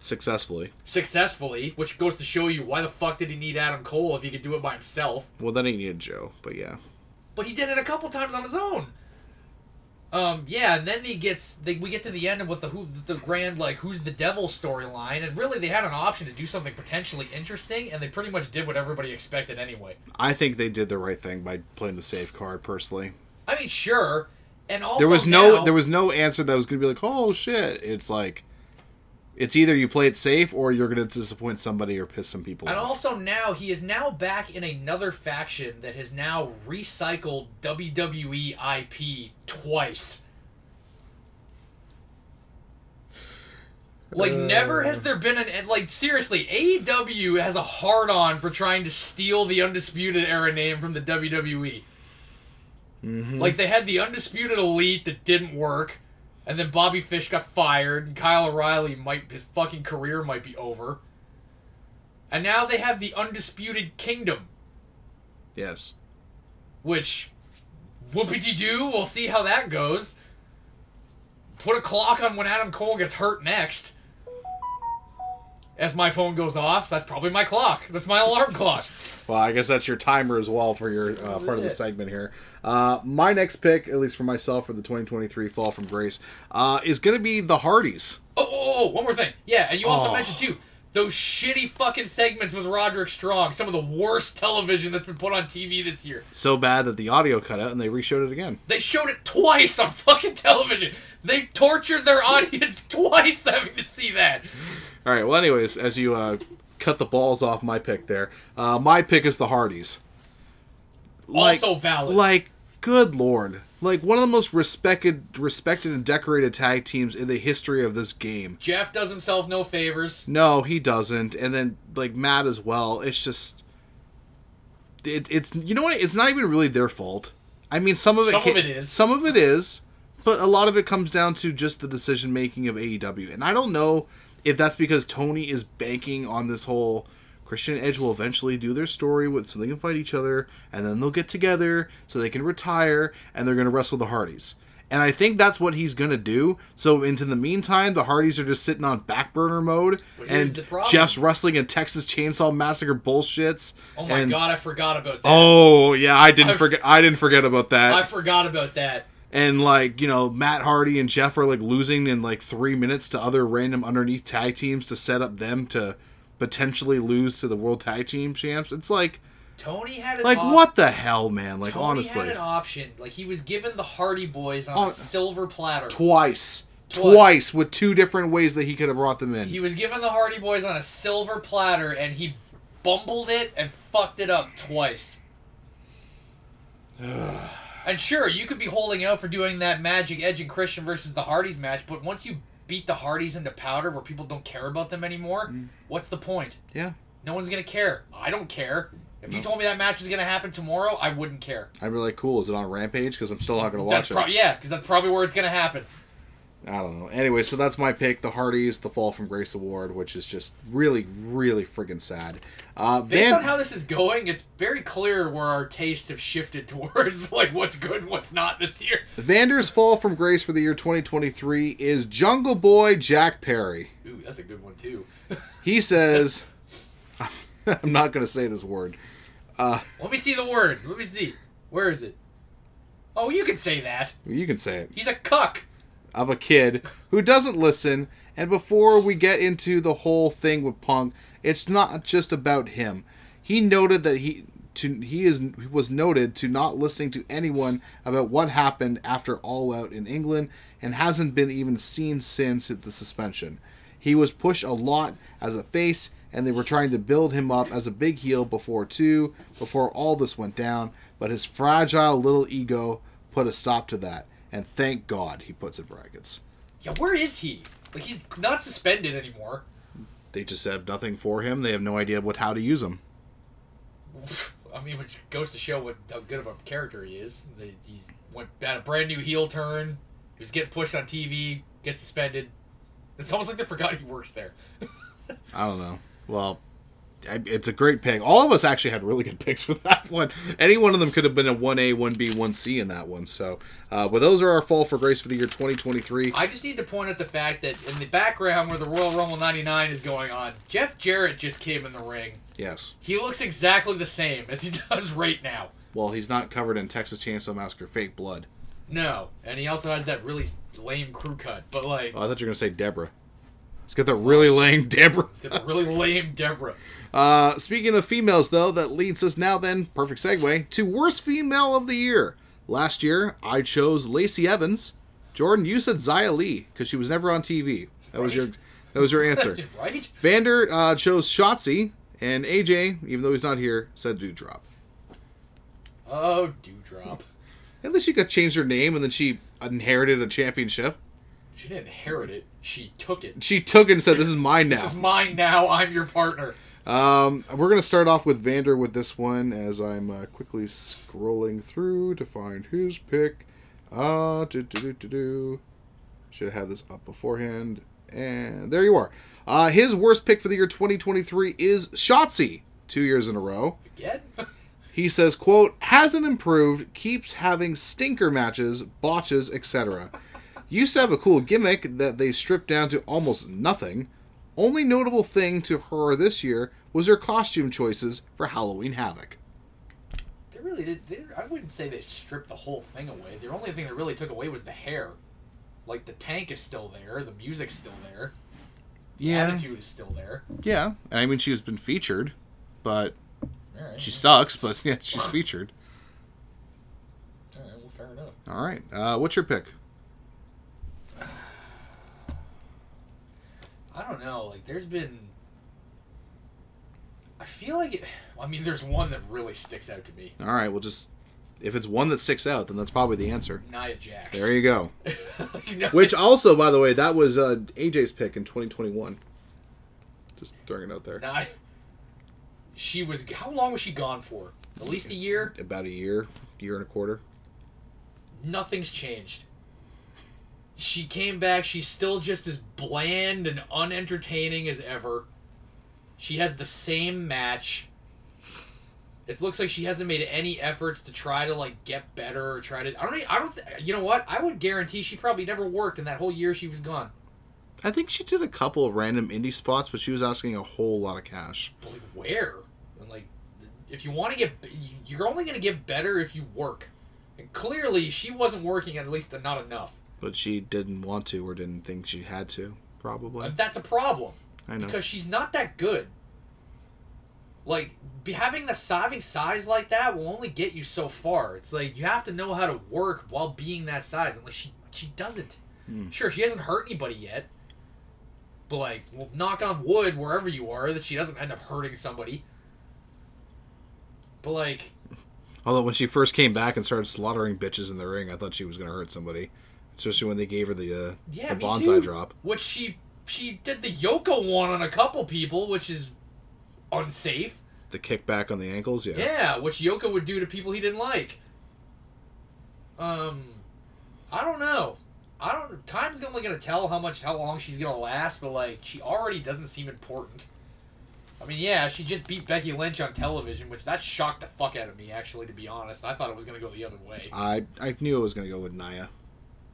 Successfully. successfully, which goes to show you why the fuck did he need Adam Cole if he could do it by himself? Well, then he needed Joe, but yeah. but he did it a couple times on his own. Um, yeah, and then he gets they, we get to the end of what the who the grand like who's the devil storyline, and really they had an option to do something potentially interesting, and they pretty much did what everybody expected anyway. I think they did the right thing by playing the safe card. Personally, I mean, sure, and also there was no now- there was no answer that was going to be like, oh shit. It's like, it's either you play it safe or you're going to disappoint somebody or piss some people And off. And also now he is now back in another faction that has now recycled WWE IP twice. Like never has uh. there been an like seriously AEW has a hard on for trying to steal the undisputed era name from the WWE. Mm-hmm. Like they had the undisputed elite that didn't work, and then Bobby Fish got fired, and Kyle O'Reilly might his fucking career might be over. And now they have the Undisputed Kingdom, yes. which whoopity doo, we'll see how that goes. Put a clock on when Adam Cole gets hurt next. As my phone goes off, that's probably my clock. That's my alarm clock. Well, I guess that's your timer as well for your uh, part of the segment here. Uh, my next pick, at least for myself for the 2023 Fall from Grace, uh, is going to be the Hardys. Oh, oh, oh, one more thing. Yeah, and you also Oh. mentioned too those shitty fucking segments with Roderick Strong. Some of the worst television that's been put on TV this year. So bad that the audio cut out and they reshowed it again. They showed it twice on <laughs> fucking television. They tortured their audience <laughs> twice having to see that. All right. Well, anyways, as you uh, cut the balls off my pick there, uh, my pick is the Hardys. Also valid. Like, good lord. Like one of the most respected, respected and decorated tag teams in the history of this game. Jeff does himself no favors. No, he doesn't. And then like Matt as well. It's just it, it's you know what? It's not even really their fault. I mean, some of it Some of it is. Some of it is, but a lot of it comes down to just the decision making of AEW. And I don't know if that's because Tony is banking on this whole Christian and Edge will eventually do their story with so they can fight each other, and then they'll get together so they can retire, and they're going to wrestle the Hardys. And I think that's what he's going to do. So, into the meantime, the Hardys are just sitting on back burner mode, and. Jeff's wrestling in Texas Chainsaw Massacre bullshits. Oh my and- god, I forgot about that. Oh yeah, I didn't forget. I didn't forget about that. I forgot about that. and like you know, Matt Hardy and Jeff are like losing in like three minutes to other random underneath tag teams to set up them to potentially lose to the World Tag Team champs. It's like, Tony had an like op- what the hell, man? Like Tony honestly, had an option. Like he was given the Hardy Boys on Oh. a silver platter. twice, Twice. twice with two different ways that he could have brought them in. He was given the Hardy Boys on a silver platter, and he bumbled it and fucked it up twice. <sighs> and sure, you could be holding out for doing that Magic Edge and Christian versus the Hardys match, but once you beat the Hardys into powder where people don't care about them anymore, Mm. what's the point? yeah, No one's gonna care. I don't care. If you told me that match was gonna happen tomorrow, I wouldn't care. I'd be like, cool. Is it on Rampage? Because I'm still not going to watch That's it. yeah, because that's probably where it's gonna happen. I don't know. Anyway, so that's my pick. The Hardys, the Fall from Grace Award, which is just really, really friggin' sad. Uh, Based Van- on how this is going, it's very clear where our tastes have shifted <laughs> towards like what's good and what's not this year. Vander's Fall from Grace for the year 2023 is Jungle Boy Jack Perry. Ooh, that's a good one too. <laughs> He says, <laughs> I'm not going to say this word. Let me see the word. Let me see. Where is it? Oh, you can say that. You can say it. He's a cuck. Of a kid who doesn't listen. And before we get into the whole thing with Punk, it's not just about him. He noted that he to he is was noted to not listening to anyone about what happened after All Out in England and hasn't been even seen since the suspension. He was pushed a lot as a face and they were trying to build him up as a big heel before too, before all this went down, but his fragile little ego put a stop to that. And thank God, he puts in brackets. Yeah, where is he? Like he's not suspended anymore. They just have nothing for him. They have no idea what how to use him. <laughs> I mean, which goes to show what how good of a character he is. He's went had a brand new heel turn. He was getting pushed on TV, gets suspended. It's almost like they forgot he works there. <laughs> I don't know. Well, it's a great pick. All of us actually had really good <laughs> picks for that one. Any one of them could have been a 1A, 1B, 1C in that one. So, uh, but those are our fall for grace for the year 2023. I just need to point out the fact that in the background where the Royal Rumble 99 is going on, Jeff Jarrett just came in the ring. Yes. He looks exactly the same as he <laughs> does right now. Well, he's not covered in Texas Chainsaw Massacre fake blood. No, and he also has that really lame crew cut. But like, Oh, I thought you were going to say Deborah. He's got that really lame Deborah. got the really lame Deborah. <laughs> Uh, speaking of females, though, that leads us now then, perfect segue, to worst female of the year. Last year, I chose Lacey Evans. Jordan, you said Zia Lee because she was never on TV. That was your that was your <laughs> answer. <laughs> right? Vander uh, chose Shotzi, and AJ, even though he's not here, said Doudrop. Oh, Doudrop. At least she got changed her name, and then she inherited a championship. She didn't inherit it. She took it. She took it and said, "This is mine now. This now." is mine now. I'm your partner. Um, we're gonna start off with Vander with this one as I'm uh, quickly scrolling through to find his pick. Uh, do, do, do, do, do. Should have had this up beforehand, and there you are. Uh, his worst pick for the year 2023 is Shotzi. Two years in a row. Again? <laughs> He says, "quote hasn't improved, keeps having stinker matches, botches, etc. Used to have a cool gimmick that they stripped down to almost nothing. Only notable thing to her this year was her costume choices for Halloween Havoc. They really did. They, I wouldn't say they stripped the whole thing away. The only thing they really took away was the hair. Like the tank is still there, the music's still there, the attitude is still there. yeah. And I mean, she's been featured, but right, she sucks. But <laughs> yeah, she's featured. all right, well, fair enough. All right. Uh, what's your pick? I don't know. Like, there's been. I feel like it. <sighs> I mean, there's one that really sticks out to me. All right. We'll just if it's one that sticks out, then that's probably the answer. Nia Jax. There you go. <laughs> You know, Which also, by the way, that was uh, AJ's pick in 2021. Just throwing it out there. Nia. She was. How long was she gone for? At least a year. About a year, year and a quarter. Nothing's changed. She came back. She's still just as bland and unentertaining as ever. She has the same match. It looks like she hasn't made any efforts to try to like get better or try to. I don't. I don't. Th- you know what? I would guarantee she probably never worked in that whole year she was gone. I think she did a couple of random indie spots, but she was asking a whole lot of cash. But like where? And like, if you want to get, you're only gonna get better if you work. And clearly, she wasn't working at least not enough. But she didn't want to or didn't think she had to, probably. That's a problem. I know. because she's not that good. Like be, having the having size like that will only get you so far. It's like you have to know how to work while being that size, and like she she doesn't. Hmm. Sure, she hasn't hurt anybody yet, but like, well, knock on wood wherever you are that she doesn't end up hurting somebody. But like, <laughs> Although when she first came back and started slaughtering bitches in the ring, I thought she was going to hurt somebody. Especially when they gave her the, uh, yeah, the Banzai too. drop. Which she she did the Yoko one on a couple people, which is unsafe. The kickback on the ankles, yeah. Yeah, which Yoko would do to people he didn't like. Um, I don't know. I don't. Time's only gonna tell how much how long she's gonna last, but like she already doesn't seem important. I mean, yeah, she just beat Becky Lynch on television, which that shocked the fuck out of me. Actually, to be honest, I thought it was gonna go the other way. I I knew it was going to go with Nia,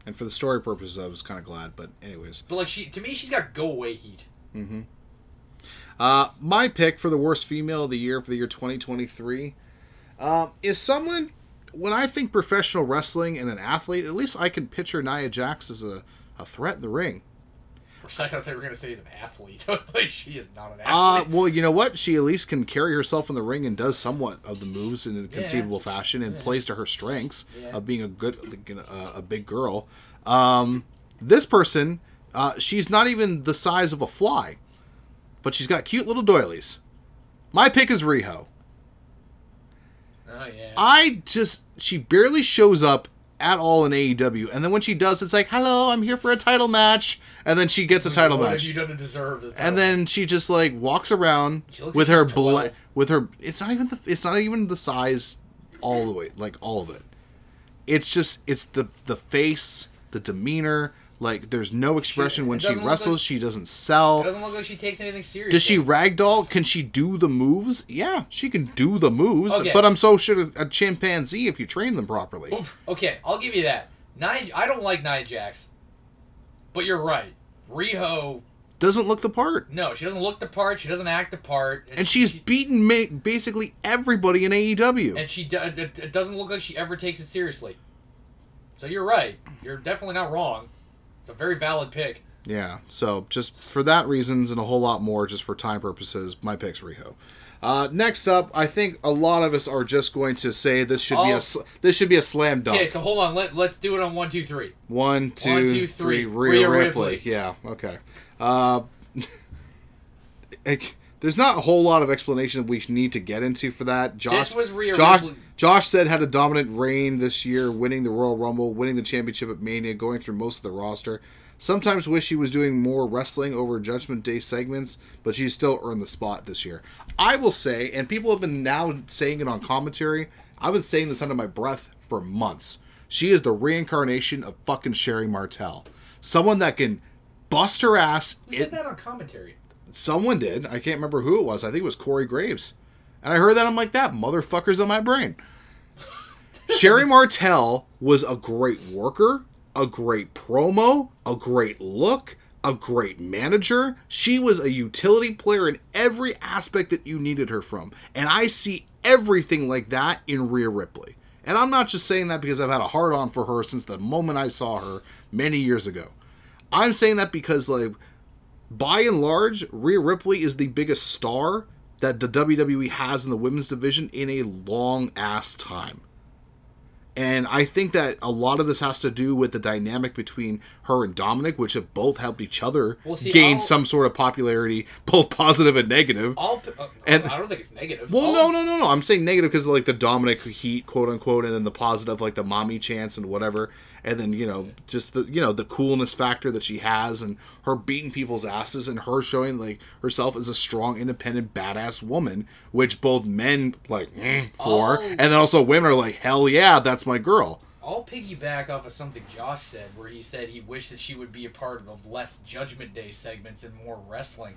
and for the story purposes, I was kind of glad. But anyways, But like she, to me, she's got go away heat. Mm-hmm. Uh, my pick for the worst female of the year for the year 2023 uh, is someone. When I think professional wrestling and an athlete, at least I can picture Nia Jax as a, a threat in the ring. Second, I thought they were gonna say he's an athlete. <laughs> I was like, she is not an Uh, athlete. well, you know what? She at least can carry herself in the ring and does somewhat of the moves in a conceivable fashion and plays to her strengths Yeah. of being a good, a, a big girl. Um, this person, uh, she's not even the size of a fly, but she's got cute little doilies. My pick is Riho. oh yeah. I just she barely shows up at all in AEW, and then when she does, it's like, "Hello, I'm here for a title match," and then she gets a title what match. you done to deserve and then she just like walks around with her bla- with her it's not even the it's not even the size all the way like all of it. It's just it's the the face the demeanor like there's no expression when she wrestles like- she doesn't it sell doesn't look like she takes anything serious. does she ragdoll can she do the moves yeah she can do the moves Okay. but i'm so sure a, chimpanzee if you train them properly Oof. Okay, I'll give you that. Nia, I don't like Nia Jax, but you're right. Riho, doesn't look the part no, she doesn't look the part. She doesn't act the part. and she's beaten ma- basically everybody in AEW. and she do- it, it doesn't look like she ever takes it seriously. So you're right. You're definitely not wrong. It's a very valid pick. Yeah, so just for that reasons and a whole lot more, just for time purposes, my pick's Riho. Uh, next up, I think a lot of us are just going to say this should be a Oh. sl- this should be a slam dunk. Okay, so hold on. Let Let's do it on one, two, three. One, two, One, two, three. three. Rhea, Rhea Ripley. Ripley. Yeah, okay. Uh, <laughs> there's not a whole lot of explanation we need to get into for that. Josh, This was Rhea Josh, Josh said had a dominant reign this year, winning the Royal Rumble, winning the championship at Mania, going through most of the roster. Sometimes wish she was doing more wrestling over Judgment Day segments, but she still earned the spot this year. I will say, and people have been now saying it on commentary. I've been saying this under my breath for months. She is the reincarnation of fucking Sherri Martel. Someone that can bust her ass. Who said that on commentary? Someone did. I can't remember who it was. I think it was Corey Graves. And I heard that I'm like, that motherfucker's on my brain. <laughs> Sherri Martel was a great worker, a great promo, a great look, a great manager. She was a utility player in every aspect that you needed her from. And I see everything like that in Rhea Ripley. And I'm not just saying that because I've had a hard on for her since the moment I saw her many years ago. I'm saying that because like by and large, Rhea Ripley is the biggest star that the WWE has in the women's division in a long ass time. And I think that a lot of this has to do with the dynamic between her and Dominik, which have both helped each other Well, see, gain I'll- some sort of popularity, both positive and negative. I'll, uh, And- I don't think it's negative. Well, I'll- no, no, no, no. I'm saying negative because like the Dominik heat, quote unquote, and then the positive, like the mommy chance and whatever, and then you know just the you know the coolness factor that she has, and her beating people's asses, and her showing like herself as a strong, independent, badass woman, which both men like mm, for, Oh. and then also women are like, hell yeah, that's my girl. I'll piggyback off of something Josh said, where he said he wished that she would be a part of less Judgment Day segments and more wrestling.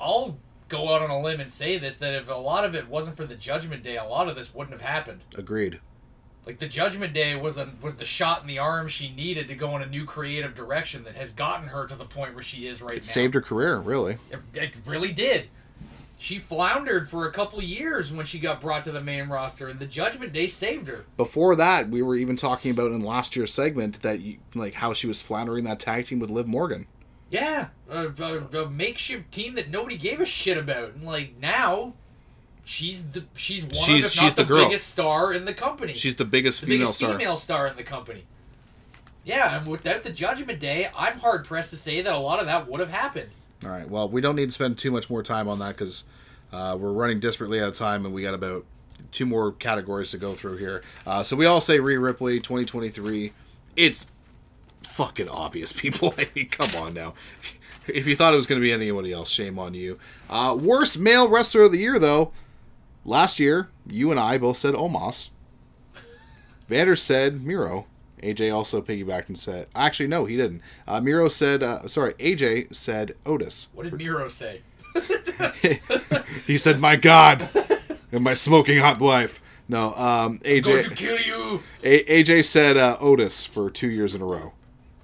I'll go out on a limb and say this: that if a lot of it wasn't for the Judgment Day, a lot of this wouldn't have happened. Agreed. Like the Judgment Day was a was the shot in the arm she needed to go in a new creative direction that has gotten her to the point where she is right It now. saved her career, really. It, it really did. She floundered for a couple years when she got brought to the main roster, and the Judgment Day saved her. Before that, we were even talking about in last year's segment that you, like how she was floundering that tag team with Liv Morgan. Yeah, a, a, a makeshift team that nobody gave a shit about, and like now, she's the she's one She's- of if she's not the, the biggest star in the company. She's the biggest the female biggest star. female star in the company. Yeah, and without the Judgment Day, I'm hard pressed to say that a lot of that would have happened. All right. Well, we don't need to spend too much more time on that because uh, we're running desperately out of time, and we got about two more categories to go through here. Uh, so we all say Rhea Ripley 2023. It's fucking obvious, <laughs> people. I mean, come on now. If you thought it was going to be anybody else, shame on you. Uh, worst male wrestler of the year, though. Last year, you and I both said Omos. Vander said Miro, AJ also piggybacked and said, actually, no, he didn't. Uh, Miro said, uh, sorry, AJ said Otis. What did Miro say? <laughs> he said, my God, and my smoking hot wife. No, um, Going to AJ, kill you. A- AJ said uh, Otis for two years in a row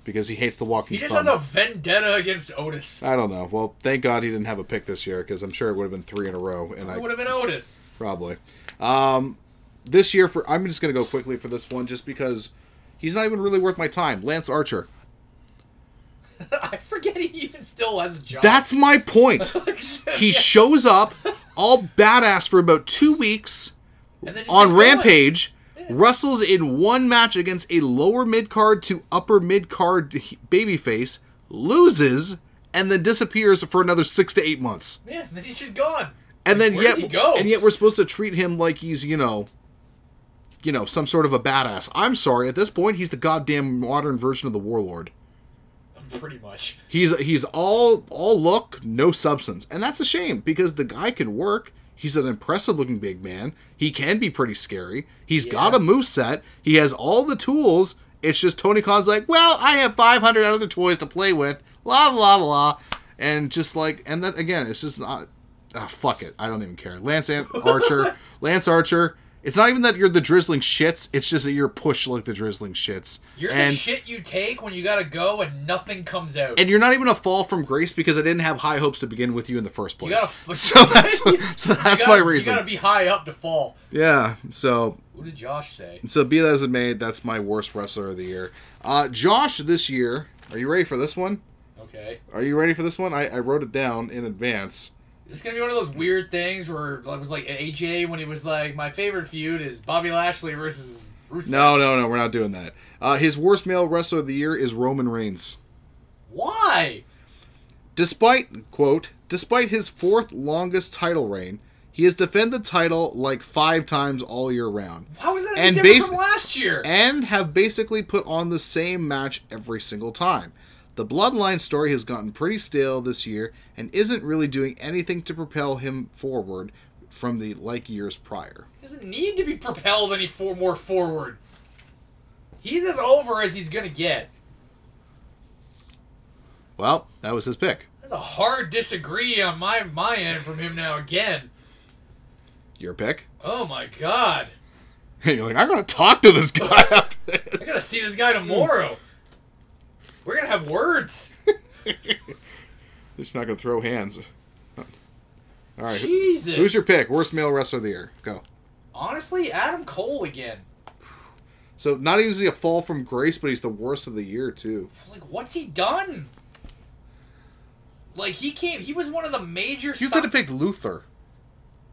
because he hates the walking He just thumb. has a vendetta against Otis. I don't know. Well, thank God he didn't have a pick this year because I'm sure it would have been three in a row, and I It would have been Otis. Probably. Um, this year for I'm just gonna go quickly for this one just because he's not even really worth my time. Lance Archer. <laughs> I forget he even still has a job. That's my point. <laughs> He Yeah. shows up all badass for about two weeks And then he's on going. Rampage, wrestles in one match against a lower mid card to upper mid card babyface, loses, and then disappears for another six to eight months. Yeah, and then he's just gone. And then Where yet and yet we're supposed to treat him like he's you know you know some sort of a badass. I'm sorry at this point he's the goddamn modern version of the warlord. Pretty much. he's he's all all look no substance. And that's a shame because the guy can work. He's an impressive looking big man. He can be pretty scary. He's got a move set. He has all the tools. It's just tony khan's like well i have 500 other toys to play with. Blah blah blah. And just like and then again it's just not ah, fuck it i don't even care lance An- archer <laughs> lance archer it's not even that you're the drizzling shits it's just that you're pushed like the drizzling shits You're and the shit you take when you gotta go and nothing comes out. and you're not even a fall from grace because I didn't have high hopes to begin with you in the first place. gotta- <laughs> so that's <laughs> so that's gotta- my reason. You gotta be high up to fall. yeah. So What did Josh say? so be that as it may, that's my worst wrestler of the year. Uh, Josh this year. Are you ready for this one? Okay. Are you ready for this one? I, I wrote it down in advance. Is this gonna be one of those weird things where it was like AJ when he was like, my favorite feud is Bobby Lashley versus Rusev? No, no, no. We're not doing that. Uh, his worst male wrestler of the year is Roman Reigns. Why? Despite quote, despite his fourth longest title reign, he has defended the title like five times all year round. How was that And different basi- from last year? and have basically put on the same match every single time. The Bloodline story has gotten pretty stale this year and isn't really doing anything to propel him forward from the like years prior. He doesn't need to be propelled any for more forward. He's as over as he's gonna get. Well, that was his pick. That's a hard disagree on my my end from him now again. Your pick? Oh my god. <laughs> You're like, I'm gonna talk to this guy <laughs> after I gotta see this guy tomorrow. We're gonna have words. <laughs> He's not gonna throw hands. All right. Jesus. Who's your pick? Worst male wrestler of the year. Go. Honestly, Adam Cole again. So not usually a fall from grace, but he's the worst of the year too. Like, what's he done? Like he came. He was one of the major. You could have picked Luther.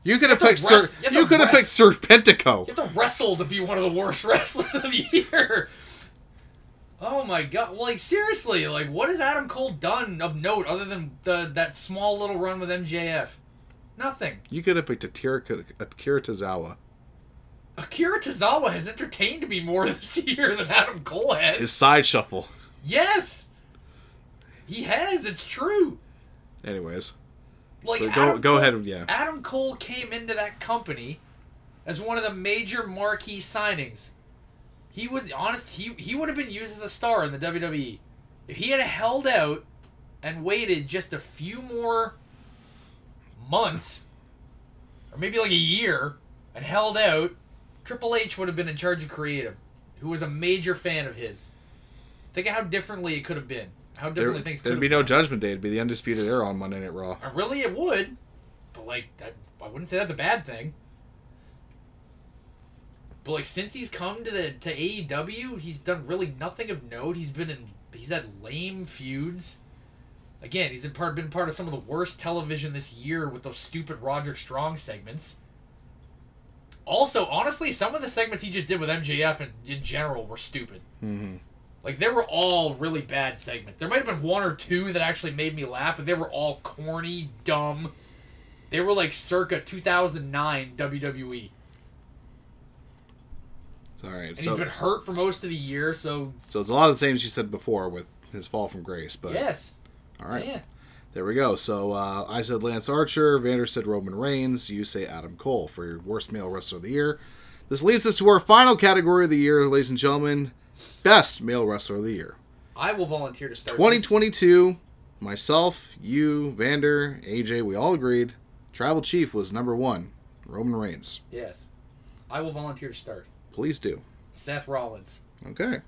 You could have picked Sir. you You could have picked Serpentico. You have to wrestle to be one of the worst <laughs> wrestlers of the year. Oh my god! Like seriously, like what has Adam Cole done of note other than the that small little run with MJF? Nothing. You could have picked Akira, Akira Tozawa. Akira Tozawa has entertained me more <laughs> this year than Adam Cole has. His side shuffle. yes, he has. It's true. Anyways, Like So go- Adam go Cole- ahead, yeah. Adam Cole came into that company as one of the major marquee signings. He was honest. He he would have been used as a star in the WWE if he had held out and waited just a few more months, or maybe like a year, and held out. Triple H would have been in charge of creative, who was a major fan of his. Think of how differently it could have been. How there, differently things could there'd have be no Judgment Day. It'd be the Undisputed Era on Monday Night Raw. uh, Really, it would. But like, I wouldn't say that's a bad thing. But like, since he's come to the to AEW, he's done really nothing of note. He's been in. He's had lame feuds. Again, he's in part been part of some of the worst television this year with those stupid Roderick Strong segments. Also, honestly, some of the segments he just did with MJF in, in general were stupid. Mm-hmm. Like they were all really bad segments. There might have been one or two that actually made me laugh, but they were all corny, dumb. They were like circa 2009 WWE. All right. And So, he's been hurt for most of the year, so so it's a lot of the same as you said before with his fall from grace. But yes. all right, Yeah. there we go. So uh, I said Lance Archer. Vander said Roman Reigns. You say Adam Cole for your worst male wrestler of the year. This leads us to our final category of the year, ladies and gentlemen. best male wrestler of the year. I will volunteer to start. 2022, myself, you, Vander, AJ, we all agreed. Tribal Chief was number one. Roman Reigns. Yes, I will volunteer to start. Please do. Seth Rollins. Okay.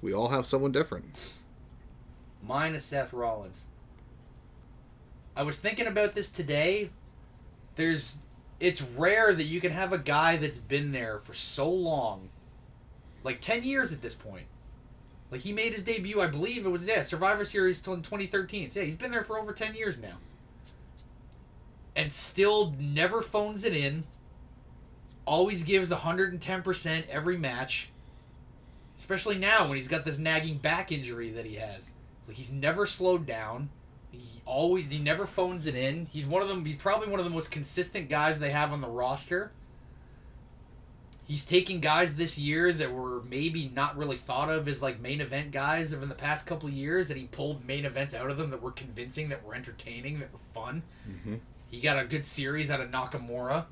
We all have someone different. Mine is Seth Rollins. I was thinking about this today. There's it's rare that you can have a guy that's been there for so long. Like 10 years at this point. Like he made his debut, I believe it was yeah, Survivor Series till in 2013. So yeah, he's been there for over 10 years now. And still never phones it in. Always gives 110% every match. Especially now when he's got this nagging back injury that he has. Like he's never slowed down. He always he never phones it in. He's one of them. He's probably one of the most consistent guys they have on the roster. He's taking guys this year that were maybe not really thought of as like main event guys of in the past couple years, and he pulled main events out of them that were convincing, that were entertaining, that were fun. Mhm. He got a good series out of Nakamura.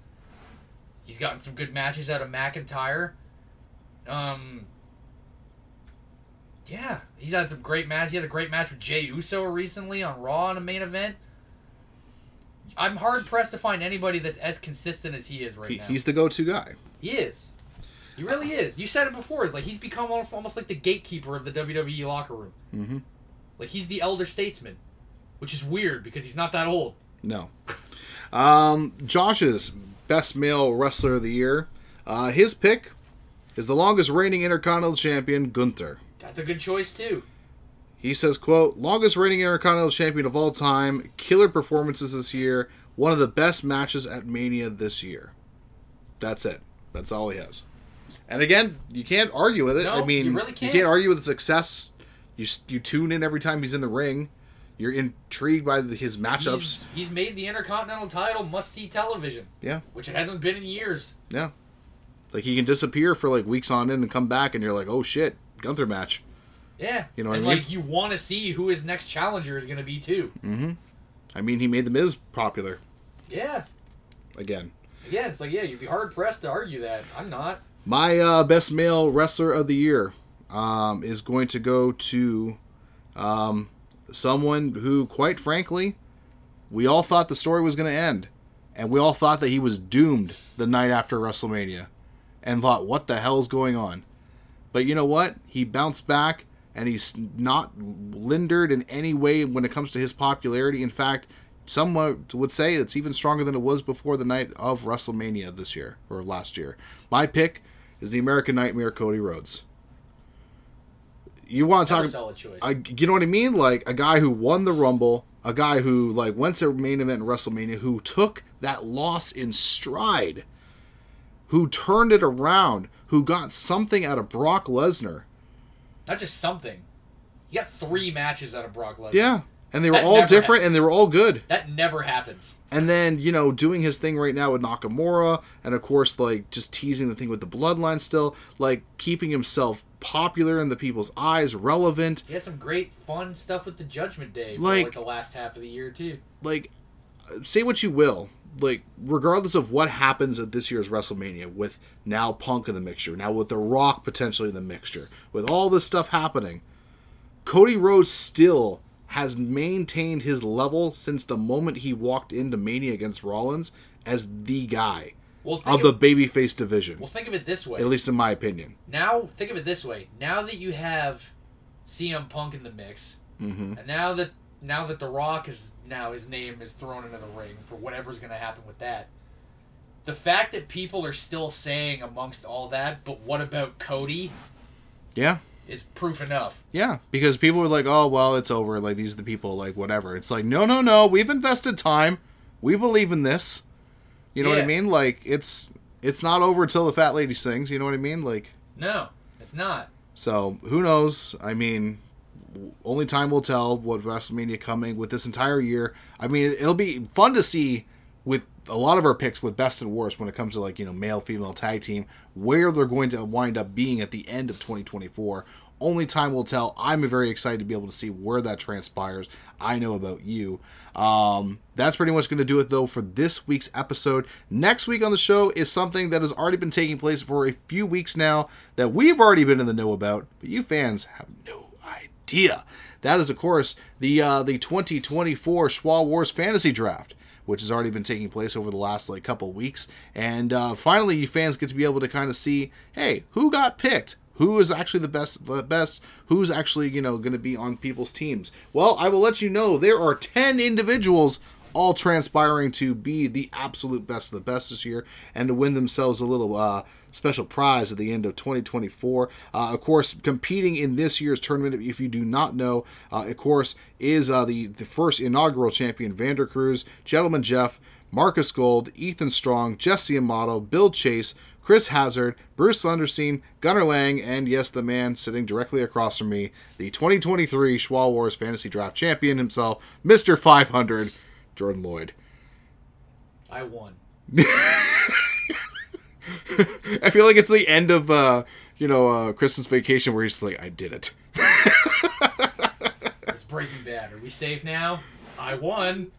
He's gotten some good matches out of McIntyre. Um, yeah, he's had some great match. He had a great match with Jey Uso recently on Raw in a main event. I'm hard pressed to find anybody that's as consistent as he is right He, now. he's the go-to guy. He is. He really is. You said it before. It's like he's become almost almost like the gatekeeper of the WWE locker room. Mm-hmm. Like he's the elder statesman, which is weird because he's not that old. No. Um, Josh's best male wrestler of the year. Uh, his pick is the longest reigning Intercontinental Champion, Gunther. That's a good choice too. He says, quote, longest reigning Intercontinental Champion of all time, killer performances this year, one of the best matches at Mania this year. That's it. That's all he has. And again, you can't argue with it. No, I mean, you really can't. can't argue with the success. You you tune in every time he's in the ring. You're intrigued by the, his matchups. He's, he's made the Intercontinental title must see television, Yeah, which it hasn't been in years. yeah. Like he can disappear for like weeks on end and come back, and you're like, oh shit, Gunther match. Yeah, You know what and I mean? like you want to see who his next challenger is going to be too. Mm-hmm. I mean, he made the Miz popular Yeah, again. yeah. It's like yeah, you'd be hard pressed to argue that. I'm not. My uh, best male wrestler of the year um, is going to go to um, someone who, quite frankly, we all thought the story was going to end. And we all thought that he was doomed the night after WrestleMania. And thought, what the hell's going on? But you know what? He bounced back and he's not lindered in any way when it comes to his popularity. In fact, some would say it's even stronger than it was before the night of WrestleMania this year or last year. My pick is the American Nightmare Cody Rhodes. You want to talk solid choice. I, you know what I mean? Like a guy who won the Rumble, a guy who like went to a main event in WrestleMania, who took that loss in stride, who turned it around, who got something out of Brock Lesnar. not just something. You got three matches out of Brock Lesnar. Yeah, and they were That all different, happens. and they were all good. That never happens. And then you know doing his thing right now with Nakamura, and of course like just teasing the thing with the Bloodline still, like keeping himself popular in the people's eyes, relevant. He had some great fun stuff with the Judgment Day Like- like the last half of the year too. like say what you will like regardless of what happens at this year's WrestleMania with now Punk in the mixture now with The Rock potentially in the mixture with all this stuff happening Cody Rhodes still has maintained his level since the moment he walked into Mania against Rollins as the guy Well, think of the of, babyface division well, think of it this way. at least in my opinion Now, think of it this way. Now that you have CM Punk in the mix, hmm and now that now that The Rock is now his name is thrown into the ring for whatever's going to happen with that. The fact that people are still saying amongst all that, but what about Cody, yeah is proof enough. Yeah, because people were like, "Oh, well, it's over. Like these are the people. Like whatever." It's like, no, no, no. We've invested time. We believe in this. You know what I mean? Like it's it's not over until the fat lady sings. You know what I mean? Like No, it's not. so. Who knows? I mean, only time will tell what WrestleMania coming with this entire year. I mean, it'll be fun to see with a lot of our picks with best and worst when it comes to like you know male female tag team where they're going to wind up being at the end of 2024 only time will tell. I'm very excited to be able to see where that transpires. I know about you. Um, that's pretty much going to do it though for this week's episode. Next week on the show is something that has already been taking place for a few weeks now that we've already been in the know about but you fans have no idea. That is of course the uh, the 2024 Shwa Wars fantasy draft which has already been taking place over the last like couple weeks. And uh, finally, you fans get to be able to kind of see, hey, who got picked? Who is actually the best? The best? Who's actually you know going to be on people's teams? Well, I will let you know there are ten individuals all transpiring to be the absolute best of the best this year and to win themselves a little uh, special prize at the end of 2024. Uh, of course, competing in this year's tournament, if you do not know, uh, of course, is uh, the, the first inaugural champion, Vander Cruz, Gentleman Jeff, Marcus Gold, Ethan Strong, Jesse Amato, Bill Chase, Chris Hazard, Bruce Lenderstein, Gunnar Lang, and yes, the man sitting directly across from me, the 2023 Shwa Wars Fantasy Draft champion himself, Mr. 500, Jordan Lloyd. I won. <laughs> I feel like it's the end of uh, you know uh, Christmas Vacation where he's like, I did it. It's Breaking Bad. Are we safe now? I won.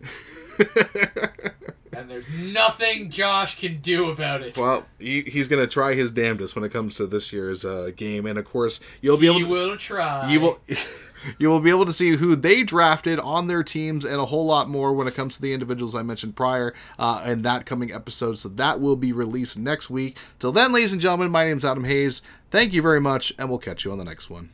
<laughs> and there's nothing Josh can do about it. Well, he, he's gonna try his damnedest when it comes to this year's uh, game, and of course you'll be he able to will try. you will <laughs> you will be able to see who they drafted on their teams and a whole lot more when it comes to the individuals I mentioned prior uh, in that coming episode. So that will be released next week. Till then, ladies and gentlemen, my name is Adam Hayes. Thank you very much, and we'll catch you on the next one.